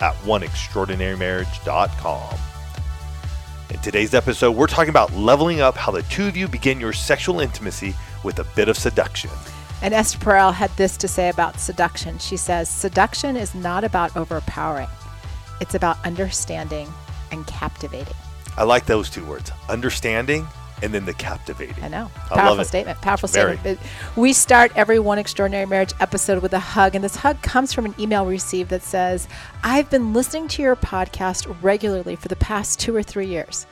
at oneextraordinarymarriage.com. In today's episode, we're talking about leveling up how the two of you begin your sexual intimacy with a bit of seduction. And Esther Perel had this to say about seduction. She says, Seduction is not about overpowering, it's about understanding and captivating. I like those two words understanding and then the captivating. I know. I Powerful statement. Powerful Very. statement. We start every One Extraordinary Marriage episode with a hug, and this hug comes from an email we received that says, I've been listening to your podcast regularly for the past two or three years.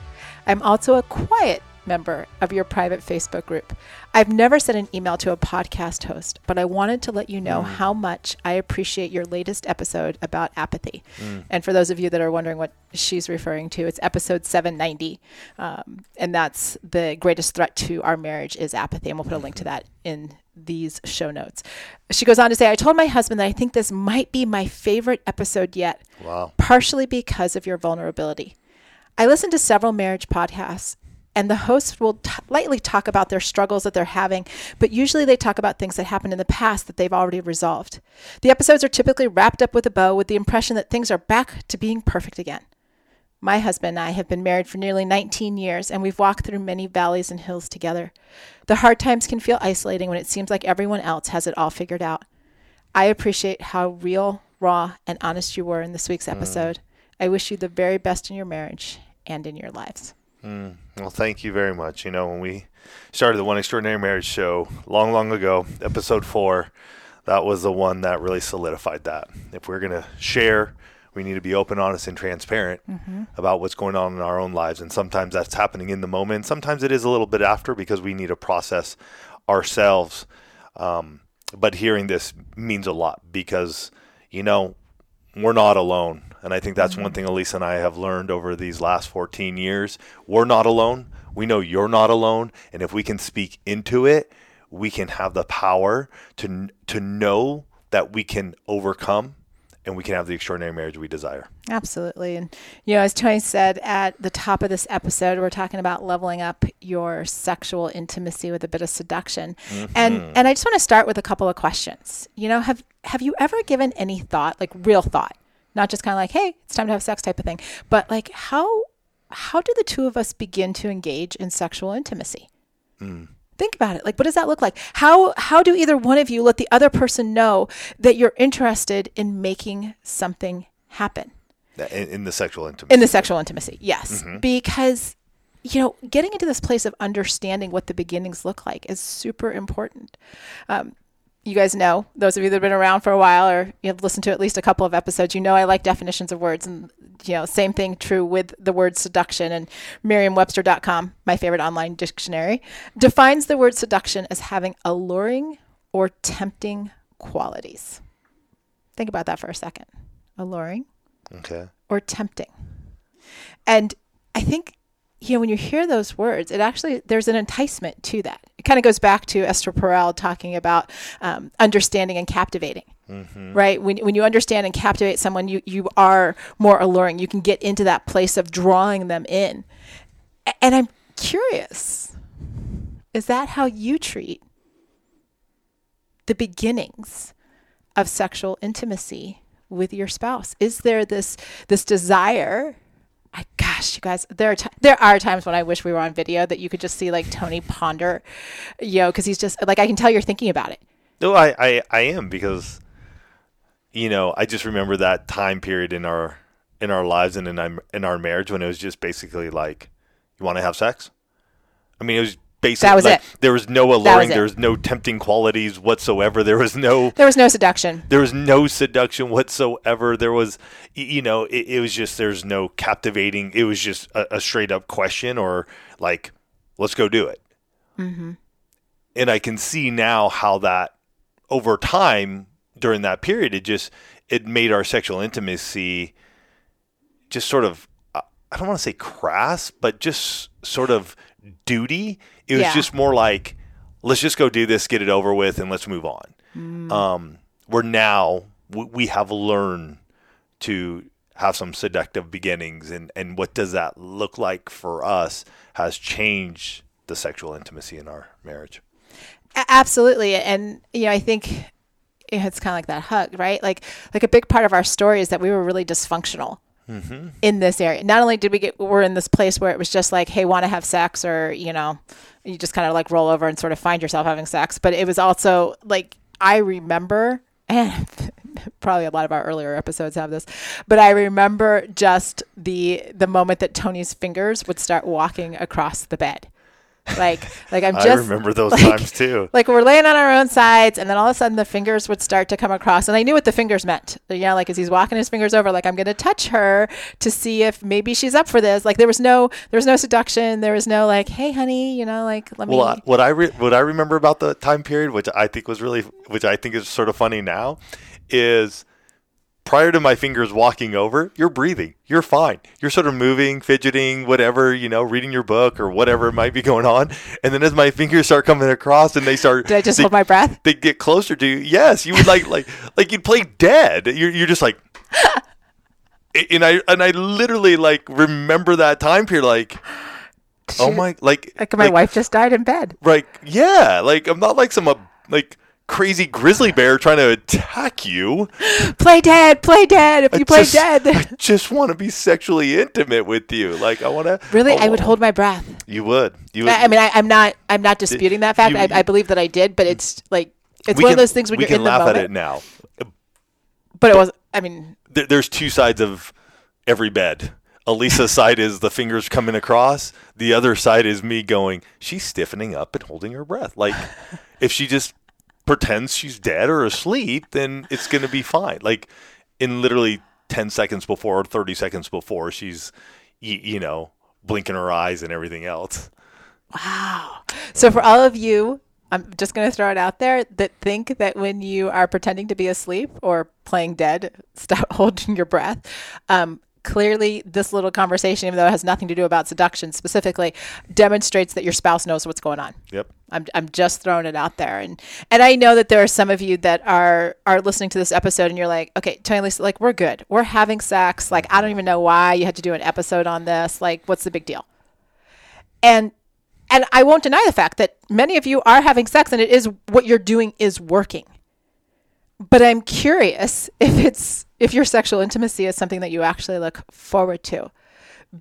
I'm also a quiet member of your private Facebook group. I've never sent an email to a podcast host, but I wanted to let you know mm. how much I appreciate your latest episode about apathy. Mm. And for those of you that are wondering what she's referring to, it's episode 790. Um, and that's the greatest threat to our marriage is apathy. And we'll put a link to mm-hmm. that in these show notes. She goes on to say, I told my husband that I think this might be my favorite episode yet, Wow. partially because of your vulnerability. I listen to several marriage podcasts, and the hosts will t- lightly talk about their struggles that they're having, but usually they talk about things that happened in the past that they've already resolved. The episodes are typically wrapped up with a bow with the impression that things are back to being perfect again. My husband and I have been married for nearly 19 years, and we've walked through many valleys and hills together. The hard times can feel isolating when it seems like everyone else has it all figured out. I appreciate how real, raw, and honest you were in this week's hmm. episode. I wish you the very best in your marriage and in your lives. Hmm. Well, thank you very much. You know, when we started the One Extraordinary Marriage show long, long ago, episode four, that was the one that really solidified that. If we're going to share, we need to be open, honest, and transparent about what's going on in our own lives. And sometimes that's happening in the moment. Sometimes it is a little bit after because we need to process ourselves. Um, but hearing this means a lot because, you know, we're not alone. And I think that's one mm-hmm. thing Alisa and I have learned over these last 14 years. We're not alone. We know you're not alone. And if we can speak into it, we can have the power to, to know that we can overcome and we can have the extraordinary marriage we desire. Absolutely. And, you know, as Tony said at the top of this episode, we're talking about leveling up your sexual intimacy with a bit of seduction. Mm-hmm. And and I just want to start with a couple of questions. You know, have have you ever given any thought, like real thought, not just kind of like, hey, it's time to have sex type of thing, but like how how do the two of us begin to engage in sexual intimacy? Hmm. Think about it. Like, what does that look like? How how do either one of you let the other person know that you're interested in making something happen In, in the sexual intimacy. in the sexual intimacy? Yes, because you know, getting into this place of understanding what the beginnings look like is super important. Um, you guys know, those of you that have been around for a while or you've listened to at least a couple of episodes, you know I like definitions of words. And, you know, same thing true with the word seduction. And Merriam-Webster.com, my favorite online dictionary, defines the word seduction as having alluring or tempting qualities. Think about that for a second. Alluring okay. or tempting. And I think, you know, when you hear those words, it actually, there's an enticement to that. It kind of goes back to Esther Perel talking about um, understanding and captivating. Right. When, when you understand and captivate someone, you, you are more alluring. You can get into that place of drawing them in. And I'm curious is that how you treat the beginnings of sexual intimacy with your spouse? Is there this this desire? Gosh, you guys, there are ti there are times when I wish we were on video that you could just see like Tony ponder, you know, because he's just like I can tell you're thinking about it. No, I, I, I am because, you know, I just remember that time period in our in our lives and in in our marriage when it was just basically like, you want to have sex. I mean, it was basically That was like, it. there was no was alluring it. there was no tempting qualities whatsoever there was no There was no seduction. there was no seduction whatsoever there was you know it, it was just there's no captivating it was just a, a straight up question or like let's go do it Mm-hmm. and i can see now how that over time during that period it just it made our sexual intimacy just sort of uh, i don't want to say crass but just sort of duty. It was Yeah. just more like let's just go do this get it over with and let's move on. Mm. um, where now we, we have learned to have some seductive beginnings and, and what does that look like for us has changed the sexual intimacy in our marriage. Absolutely and you know i think it's kind of like that hug right? Like like a big part of our story is that we were really dysfunctional Mm-hmm. in this area. Not only did we get we're in this place where it was just like hey want to have sex? Or you know you just kind of like roll over and sort of find yourself having sex. But it was also like i remember and probably a lot of our earlier episodes have this but i remember just the the moment that tony's fingers would start walking across the bed like like i'm just. i remember those like- times too. like we're laying on our own sides and then all of a sudden the fingers would start to come across and i knew what the fingers meant. You know like as he's walking his fingers over like i'm going to touch her to see if maybe she's up for this. Like there was no there was no seduction. There was no like hey honey you know like let well, me what I re- what I remember about the time period, which I think was really, which I think is sort of funny now, is prior to my fingers walking over, you're breathing, you're fine, you're sort of moving, fidgeting, whatever, you know, reading your book or whatever might be going on, and then as my fingers start coming across and they start, did i just they, hold my breath they get closer to you. Yes, you would like like like you'd play dead. You're you're just like. And I and I literally like remember that time period like oh my like like my wife just died in bed like yeah like i'm not like some like crazy grizzly bear trying to attack you. Play dead play dead. If you play just, dead. I just want to be sexually intimate with you. Like i want to really? I would hold my breath. You would. You would. I, mean I, i'm not i'm not disputing that fact. You- I, I believe that i did but it's like it's one can, of those things when we you're can in the laugh moment at it now. But it was i mean there, there's two sides of every bed. Alisa's side is the fingers coming across. The other side is me going, she's stiffening up and holding her breath. Like, if she just pretends she's dead or asleep, then it's going to be fine. Like, in literally 10 seconds before or 30 seconds before, she's, y- you know, blinking her eyes and everything else. Wow. So for all of you, I'm just going to throw it out there that think that when you are pretending to be asleep or playing dead, stop holding your breath. Um, clearly, this little conversation, even though it has nothing to do about seduction specifically, demonstrates that your spouse knows what's going on. Yep. I'm, I'm just throwing it out there, and and I know that there are some of you that are are listening to this episode, and you're like, okay, Tony, Lisa, like we're good, we're having sex. Like I don't even know why you had to do an episode on this. Like, what's the big deal? And and I won't deny the fact that many of you are having sex, and it is what you're doing is working. But I'm curious if it's if your sexual intimacy is something that you actually look forward to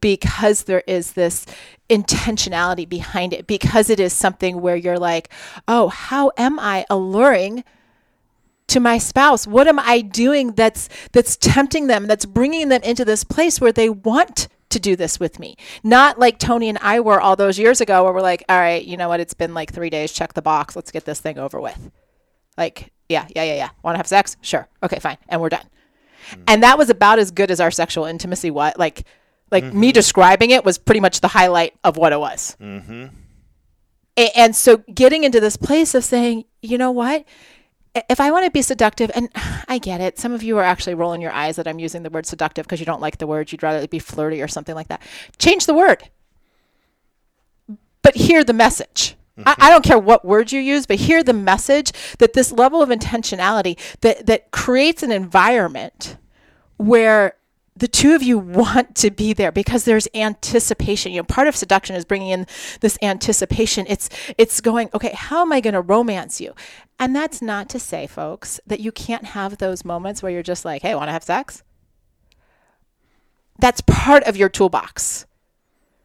because there is this intentionality behind it because it is something where you're like, "Oh, how am I alluring to my spouse? What am I doing that's that's tempting them, that's bringing them into this place where they want to do this with me? Not like Tony and I were all those years ago where we're like, "All right, you know what? It's been like 3 days, check the box, let's get this thing over with." Like, yeah, yeah, yeah, yeah. Want to have sex? Sure. Okay, fine. And we're done. And that was about as good as our sexual intimacy was. Like, like me describing it was pretty much the highlight of what it was. Mm-hmm. and so getting into this place of saying, you know what? If I want to be seductive, and I get it, some of you are actually rolling your eyes that I'm using the word seductive because you don't like the word. You'd rather it be flirty or something like that. Change the word. But hear the message. I, I don't care what word you use, but hear the message that this level of intentionality that, that creates an environment where the two of you want to be there because there's anticipation. You know, part of seduction is bringing in this anticipation. It's it's going, okay, how am I going to romance you? And that's not to say, folks, that you can't have those moments where you're just like, hey, want to have sex? That's part of your toolbox.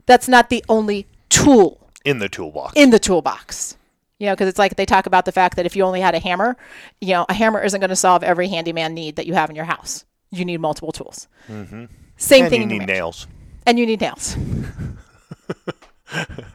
That's not the only tool In the toolbox. in the toolbox. You know, because it's like they talk about the fact that if you only had a hammer, you know, a hammer isn't going to solve every handyman need that you have in your house. You need multiple tools. Mm-hmm. Same and thing. you need nails. And you need nails.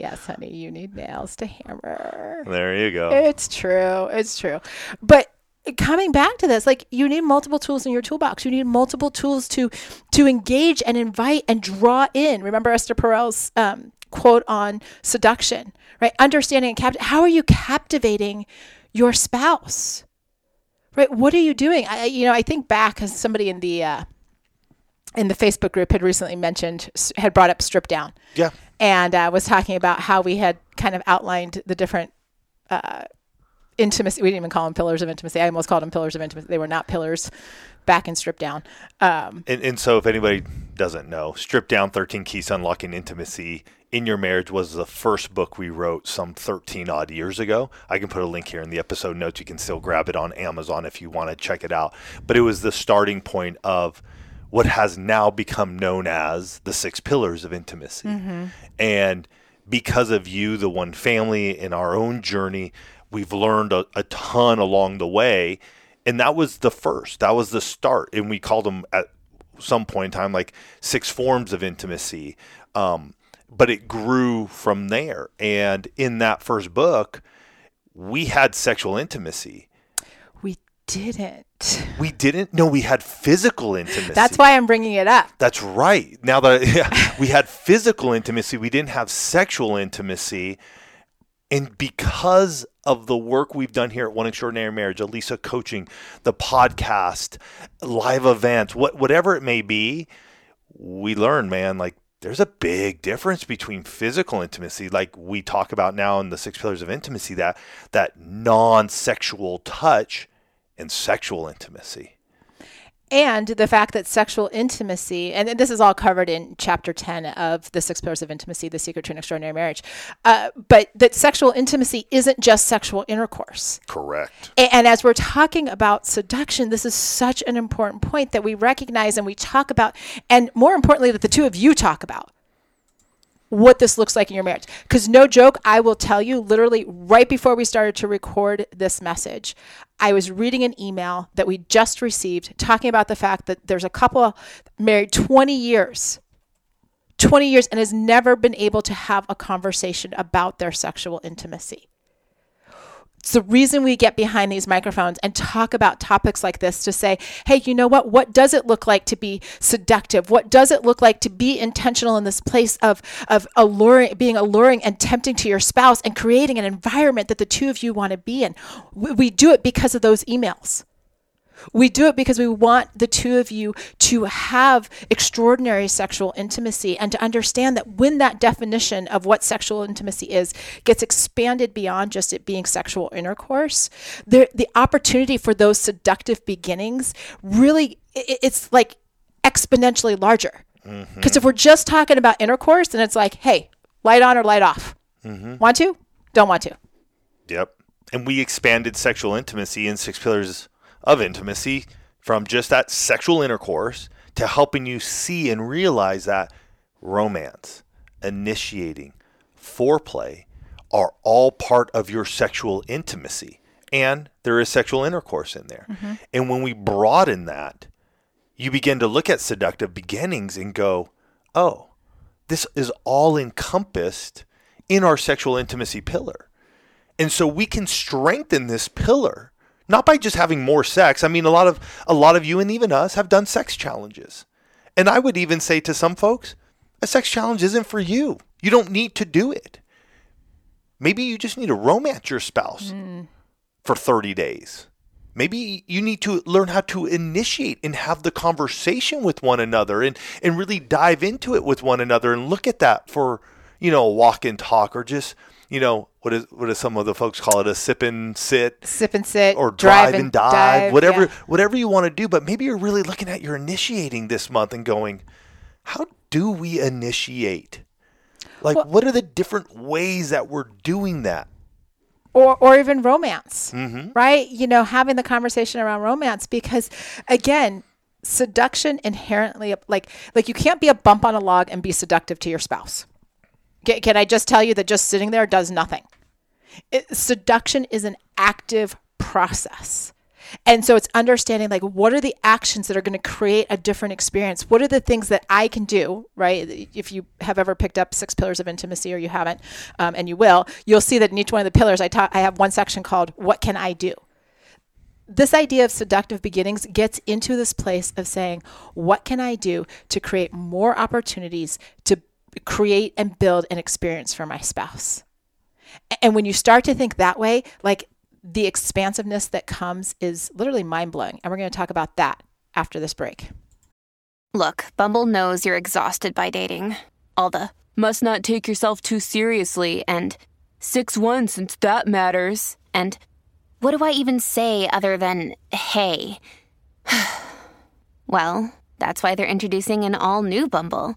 Yes, honey, you need nails to hammer. There you go. It's true. It's true. But coming back to this, like you need multiple tools in your toolbox. You need multiple tools to to engage and invite and draw in. Remember Esther Perel's um, quote on seduction, right? Understanding and cap- how are you captivating your spouse? Right? What are you doing? I, you know, I think back as somebody in the uh, in the Facebook group had recently mentioned had brought up Stripped Down. Yeah. And uh, was talking about how we had kind of outlined the different uh, intimacy. We didn't even call them pillars of intimacy. I almost called them pillars of intimacy. They were not pillars back in Stripped Down. Um, and, and so if anybody doesn't know, Stripped Down 13 keys to unlocking intimacy in your marriage was the first book we wrote some 13 odd years ago. I can put a link here in the episode notes. You can still grab it on Amazon if you want to check it out. But it was the starting point of what has now become known as the six pillars of intimacy. Mm-hmm. And because of you, the one family, in our own journey, we've learned a, a ton along the way. And that was the first, that was the start. And we called them at some point in time like six forms of intimacy. Um, but it grew from there. And in that first book, we had sexual intimacy. We didn't. We didn't. No, we had physical intimacy. That's why I'm bringing it up. That's right. Now that yeah, we had physical intimacy, we didn't have sexual intimacy. And because of the work we've done here at One Extraordinary Marriage, Alisa coaching, the podcast, live events, what whatever it may be, we learn, man, like there's a big difference between physical intimacy, like we talk about now in the six pillars of intimacy, that that non-sexual touch and sexual intimacy. And the fact that sexual intimacy, and this is all covered in chapter 10 of The Six Pillars of Intimacy, The Secret to an Extraordinary Marriage, uh, but that sexual intimacy isn't just sexual intercourse. Correct. And, and as we're talking about seduction, this is such an important point that we recognize and we talk about, and more importantly, that the two of you talk about what this looks like in your marriage. Because no joke, I will tell you literally right before we started to record this message, I was reading an email that we just received talking about the fact that there's a couple married 20 years. 20 years and has never been able to have a conversation about their sexual intimacy. It's the reason we get behind these microphones and talk about topics like this to say, hey, you know what? What does it look like to be seductive? What does it look like to be intentional in this place of, of alluring, being alluring and tempting to your spouse and creating an environment that the two of you want to be in? We, we do it because of those emails. We do it because we want the two of you to have extraordinary sexual intimacy and to understand that when that definition of what sexual intimacy is gets expanded beyond just it being sexual intercourse, the, the opportunity for those seductive beginnings really, it's like exponentially larger. Because mm-hmm. if we're just talking about intercourse, then it's like, hey, light on or light off. Mm-hmm. Want to? Don't want to. Yep. And we expanded sexual intimacy in Six Pillars of intimacy from just that sexual intercourse to helping you see and realize that romance, initiating, foreplay are all part of your sexual intimacy. And there is sexual intercourse in there. Mm-hmm. And when we broaden that, you begin to look at seductive beginnings and go, oh, this is all encompassed in our sexual intimacy pillar. And so we can strengthen this pillar not by just having more sex. I mean, a lot of a lot of you and even us have done sex challenges. And I would even say to some folks, a sex challenge isn't for you. You don't need to do it. Maybe you just need to romance your spouse mm. for 30 days. Maybe you need to learn how to initiate and have the conversation with one another and, and really dive into it with one another and look at that for, you know, a walk and talk or just you know, what is what does some of the folks call it? A sip and sit, sip and sit, or drive, drive and dive, dive whatever yeah. whatever you want to do. But maybe you're really looking at your initiating this month and going, how do we initiate? Like, well, what are the different ways that we're doing that? Or, or even romance, mm-hmm. right? You know, having the conversation around romance because, again, seduction inherently like like you can't be a bump on a log and be seductive to your spouse can, I just tell you that just sitting there does nothing? It, seduction is an active process. And so it's understanding like what are the actions that are going to create a different experience? What are the things that I can do, right? If you have ever picked up Six Pillars of Intimacy or you haven't, um, and you will, you'll see that in each one of the pillars, I, talk, I have one section called What Can I Do? This idea of seductive beginnings gets into this place of saying, What can I do to create more opportunities to create and build an experience for my spouse? And when you start to think that way, like the expansiveness that comes is literally mind blowing. And we're going to talk about that after this break. Look, Bumble knows you're exhausted by dating. All the must not take yourself too seriously and 6 1 since that matters. And what do I even say other than hey? well, that's why they're introducing an all new Bumble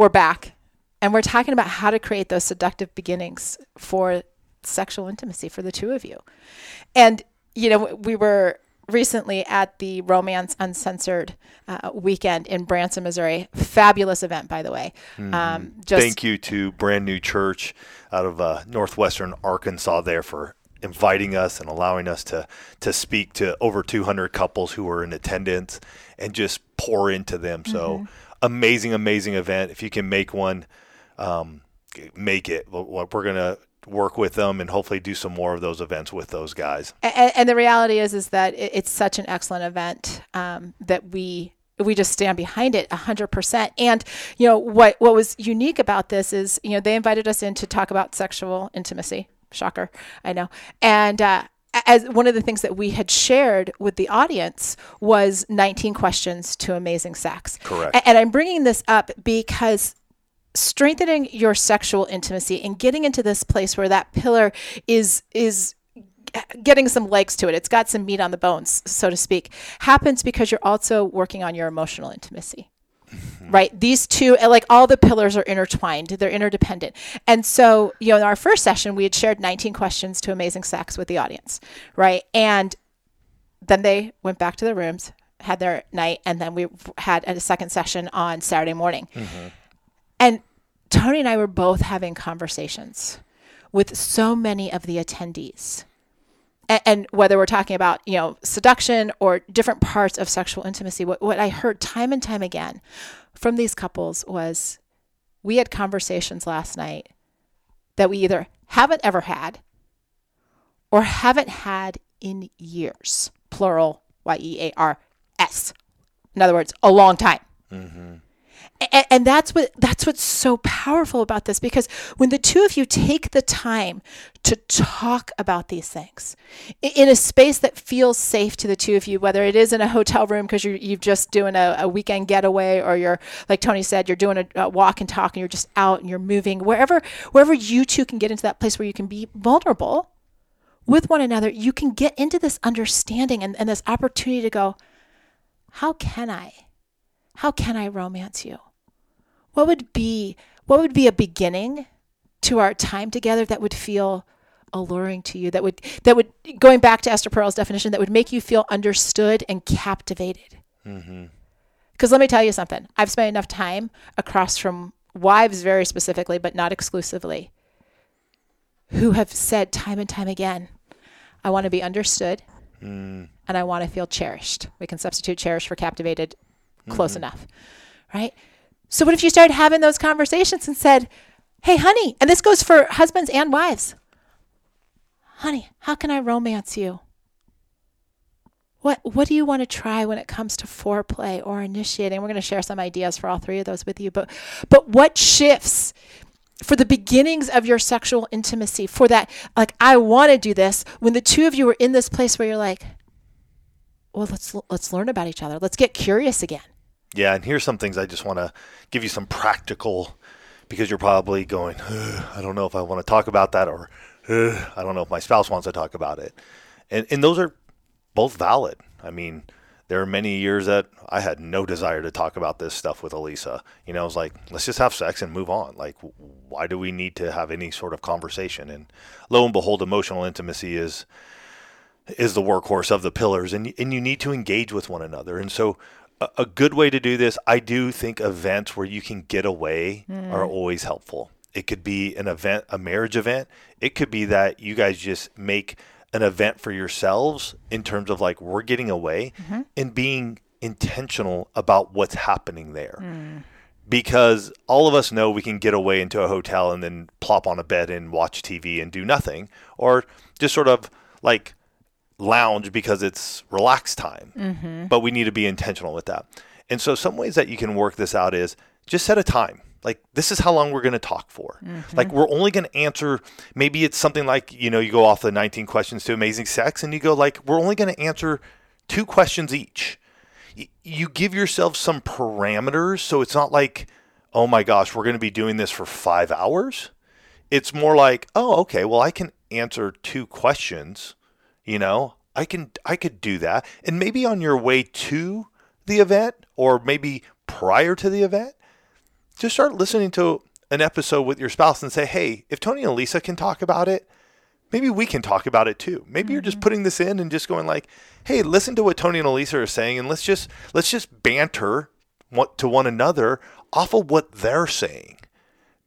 We're back, and we're talking about how to create those seductive beginnings for sexual intimacy for the two of you. And, you know, we were recently at the Romance Uncensored uh, weekend in Branson, Missouri. Fabulous event, by the way. Mm-hmm. Um, Thank you to Brand New Church out of uh, northwestern Arkansas there for inviting us and allowing us to to speak to over 200 couples who were in attendance and just pour into them. Mm-hmm. So amazing, amazing event. If you can make one, um, make it. We're gonna work with them and hopefully do some more of those events with those guys. And, and the reality is, is that it's such an excellent event um, that we we just stand behind it 100% and you know what what was unique about this is you know they invited us in to talk about sexual intimacy Shocker, I know. And uh, as one of the things that we had shared with the audience was 19 questions to amazing sex. Correct. And I'm bringing this up because strengthening your sexual intimacy and getting into this place where that pillar is is getting some legs to it it's got some meat on the bones so to speak happens because you're also working on your emotional intimacy right? These two like all the pillars are intertwined. They're interdependent. And so you know in our first session we had shared 19 questions to amazing sex with the audience right? And then they went back to their rooms had their night and then we had a second session on saturday morning. Mm-hmm. and tony and i were both having conversations with so many of the attendees and, and, whether we're talking about you know seduction or different parts of sexual intimacy what, what i heard time and time again from these couples was we had conversations last night that we either haven't ever had or haven't had in years plural y-e-a-r-s in other words a long time mm-hmm. And, and, that's what that's what's so powerful about this because when the two of you take the time to talk about these things in a space that feels safe to the two of you, whether it is in a hotel room because you're you've just doing a, a, weekend getaway, or you're like Tony said, you're doing a, a walk and talk, and you're just out and you're moving wherever wherever you two can get into that place where you can be vulnerable with one another, you can get into this understanding and, and this opportunity to go, how can I? How can I romance you? What would be what would be a beginning to our time together that would feel alluring to you that would that would going back to esther perel's definition that would make you feel understood and captivated because mm-hmm. let me tell you something i've spent enough time across from wives very specifically but not exclusively who have said time and time again i want to be understood mm. and i want to feel cherished we can substitute cherish for captivated close mm-hmm. enough right so, what if you started having those conversations and said, Hey, honey, and this goes for husbands and wives, honey, how can I romance you? What, what do you want to try when it comes to foreplay or initiating? We're going to share some ideas for all three of those with you. But, but what shifts for the beginnings of your sexual intimacy, for that, like, I want to do this, when the two of you are in this place where you're like, well, let's, let's learn about each other. Let's get curious again Yeah, and here's some things I just want to give you some practical because you're probably going, I don't know if I want to talk about that or I don't know if my spouse wants to talk about it. And and those are both valid. I mean, there are many years that I had no desire to talk about this stuff with Alisa. You know, I was like, let's just have sex and move on. Like, why do we need to have any sort of conversation? And lo and behold, emotional intimacy is is the workhorse of the pillars, and and you need to engage with one another. And so, a, good way to do this, I do think events where you can get away mm. are always helpful. It could be an event, a marriage event. It could be that you guys just make an event for yourselves in terms of like we're getting away mm-hmm. and being intentional about what's happening there. Mm. Because all of us know we can get away into a hotel and then plop on a bed and watch TV and do nothing, or just sort of like lounge because it's relaxed time. Mm-hmm. But we need to be intentional with that. And so, some ways that you can work this out is just set a time. Like, this is how long we're going to talk for. Mm-hmm. Like, we're only going to answer, maybe it's something like, you know, you go off the 19 questions to amazing sex and you go, like, we're only going to answer two questions each. Y- You give yourself some parameters so it's not like, oh my gosh, we're going to be doing this for five hours. It's more like, oh, okay, well, I can answer two questions you know? I can i could do that. And maybe on your way to the event or maybe prior to the event just start listening to an episode with your spouse and say hey if tony and lisa can talk about it maybe we can talk about it too. Maybe you're just mm-hmm. putting this in and just going like hey listen to what tony and alisa are saying and let's just let's just banter what to one another off of what they're saying.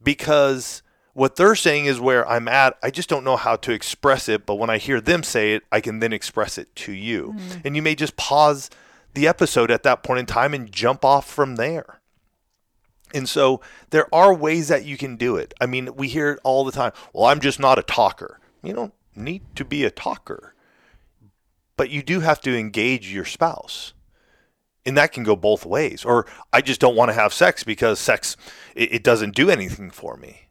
Because what they're saying is where I'm at. I just don't know how to express it, but when I hear them say it, I can then express it to you. Mm-hmm. And you may just pause the episode at that point in time and jump off from there. And so there are ways that you can do it. I mean, we hear it all the time. Well, I'm just not a talker. You don't need to be a talker, but you do have to engage your spouse and that can go both ways or i just don't want to have sex because sex it, it doesn't do anything for me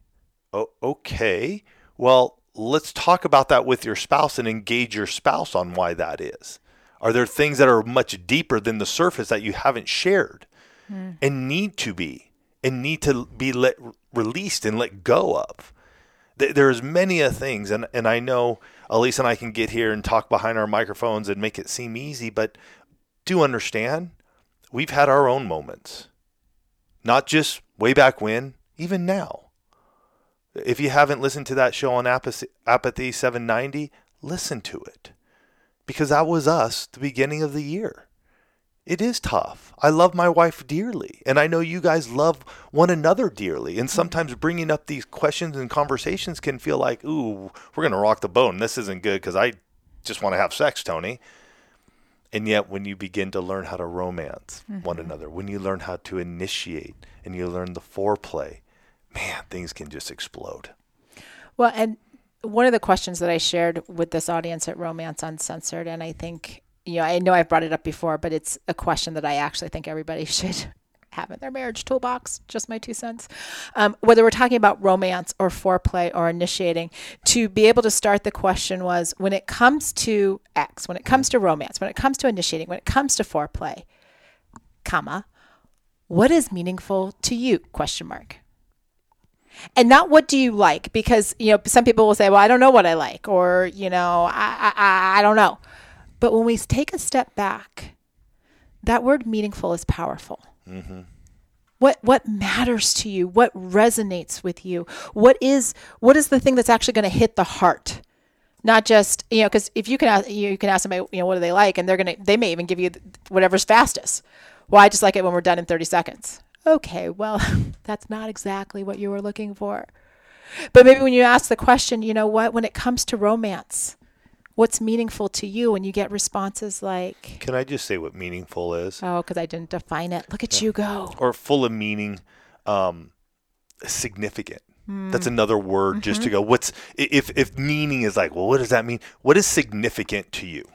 oh, okay well let's talk about that with your spouse and engage your spouse on why that is are there things that are much deeper than the surface that you haven't shared hmm. and need to be and need to be let released and let go of there's many a things and, and i know elise and i can get here and talk behind our microphones and make it seem easy but do understand we've had our own moments. Not just way back when, even now. If you haven't listened to that show on Apathy, Apathy 790, listen to it. Because that was us the beginning of the year. It is tough. I love my wife dearly, and I know you guys love one another dearly. And sometimes bringing up these questions and conversations can feel like, ooh, we're going to rock the boat, and this isn't good because I just want to have sex, Tony. And yet, when you begin to learn how to romance one mm-hmm. another, when you learn how to initiate and you learn the foreplay, man, things can just explode. Well, and one of the questions that I shared with this audience at Romance Uncensored, and I think, you know, I know I've brought it up before, but it's a question that I actually think everybody should have in their marriage toolbox, just my two cents. Um, whether we're talking about romance or foreplay or initiating, to be able to start the question was when it comes to X, when it comes to romance, when it comes to initiating, when it comes to foreplay, comma, what is meaningful to you? Question mark and not what do you like because you know some people will say well i don't know what i like or you know i i, I don't know. But when we take a step back that word meaningful is powerful. Mm-hmm. What what matters to you? What resonates with you? What is what is the thing that's actually going to hit the heart? Not just you know because if you can ask you can ask somebody you know what do they like and they're gonna they may even give you whatever's fastest. Well i just like it when we're done in 30 seconds okay well that's not exactly what you were looking for but maybe when you ask the question you know what when it comes to romance what's meaningful to you and you get responses like Can I just say what meaningful is? oh because i didn't define it look at you go Or full of meaning, um, significant. That's another word just to go. What's if if meaning is like, well, what does that mean? What is significant to you?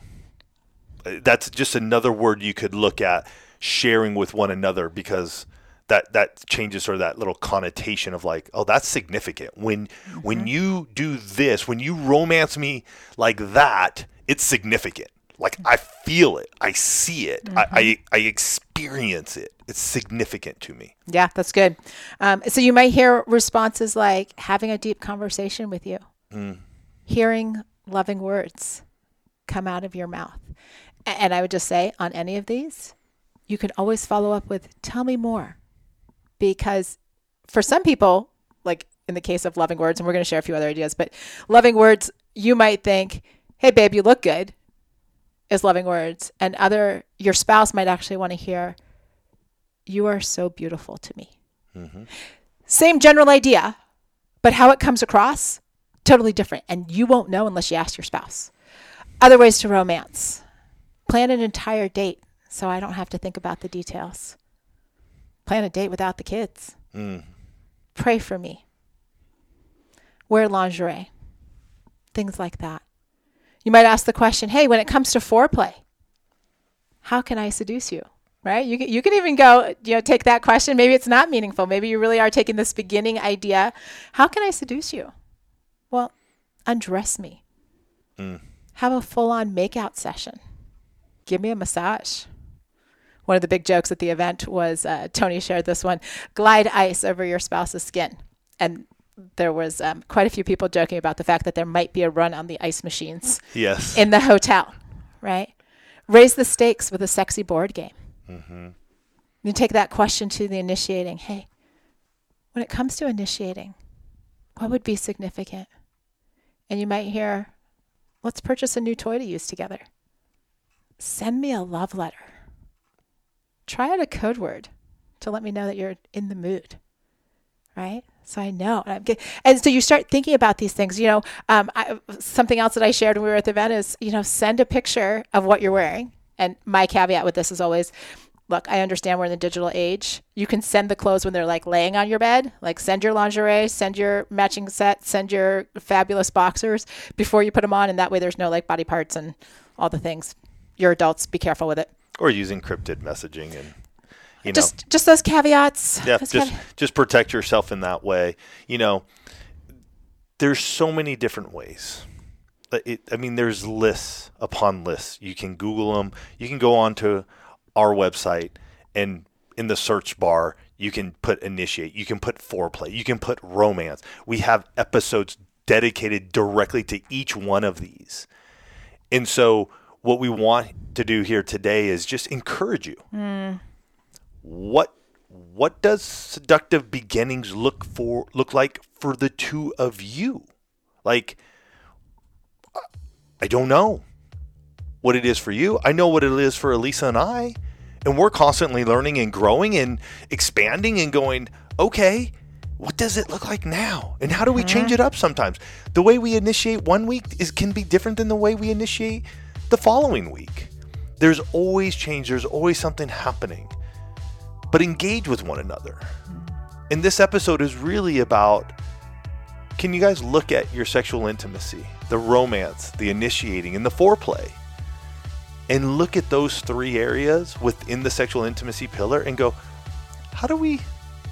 Uh, That's just another word you could look at sharing with one another because that that changes sort of that little connotation of like, oh, that's significant. When when mm-hmm. you do this, when you romance me like that, it's significant. Like I feel it, I see it, I, I mm-hmm. I experience it. It's significant to me. Yeah, that's good. Um, so you might hear responses like having a deep conversation with you, mm. hearing loving words come out of your mouth. And I would just say on any of these, you can always follow up with, tell me more. Because for some people, like in the case of loving words, and we're going to share a few other ideas, but loving words, you might think, hey, babe, you look good, is loving words. And other, your spouse might actually want to hear, you are so beautiful to me. Mm-hmm. Same general idea, but how it comes across, totally different. And you won't know unless you ask your spouse. Other ways to romance plan an entire date so I don't have to think about the details. Plan a date without the kids. Mm. Pray for me. Wear lingerie. Things like that. You might ask the question hey, when it comes to foreplay, how can I seduce you? Right? You can, you can even go, you know, take that question. Maybe it's not meaningful. Maybe you really are taking this beginning idea. How can I seduce you? Well, undress me. Mm. Have a full on makeout session. Give me a massage. One of the big jokes at the event was uh, Tony shared this one glide ice over your spouse's skin. And there was um, quite a few people joking about the fact that there might be a run on the ice machines Yes. in the hotel, right? Raise the stakes with a sexy board game. You take that question to the initiating. Hey, when it comes to initiating, what would be significant? And you might hear, let's purchase a new toy to use together. Send me a love letter. Try out a code word to let me know that you're in the mood right? So I know, and, and so you start thinking about these things. You know, um, I, something else that I shared when we were at the event is, you know, send a picture of what you're wearing. And my caveat with this is always, look, I understand we're in the digital age. You can send the clothes when they're like laying on your bed, like send your lingerie, send your matching set, send your fabulous boxers before you put them on, and that way there's no like body parts and all the things. You're adults, be careful with it. Or using encrypted messaging and you know. Just, just those caveats. yeah Those just just protect yourself in that way. You know there's so many different ways. It, i mean there's lists upon lists. You can google them you can go onto our website and in the search bar you can put initiate. You can put foreplay. You can put romance. We have episodes dedicated directly to each one of these. And so what we want to do here today is just encourage you. What what does seductive beginnings look for look like for the two of you? Like i don't know what it is for you. I know what it is for alisa and i. And we're constantly learning and growing and expanding and going okay what does it look like now? And how do we change mm-hmm. it up sometimes? The way we initiate one week is can be different than the way we initiate the following week there's always change there's always something happening but engage with one another. And this episode is really about can you guys look at your sexual intimacy, the romance, the initiating, and the foreplay, and look at those three areas within the sexual intimacy pillar and go, how do we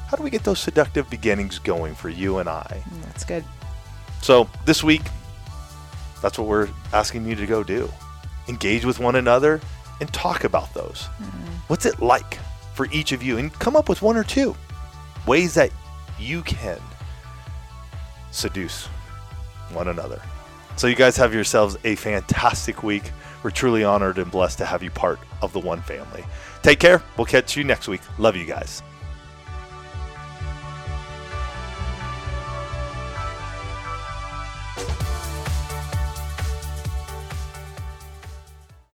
how do we get those seductive beginnings going for you and I? That's good. So this week, that's what we're asking you to go do. Engage with one another and talk about those. Mm-hmm. What's it like for each of you? And come up with one or two ways that you can seduce one another. So you guys have yourselves a fantastic week. We're truly honored and blessed to have you part of the One family. Take care. We'll catch you next week. Love you guys.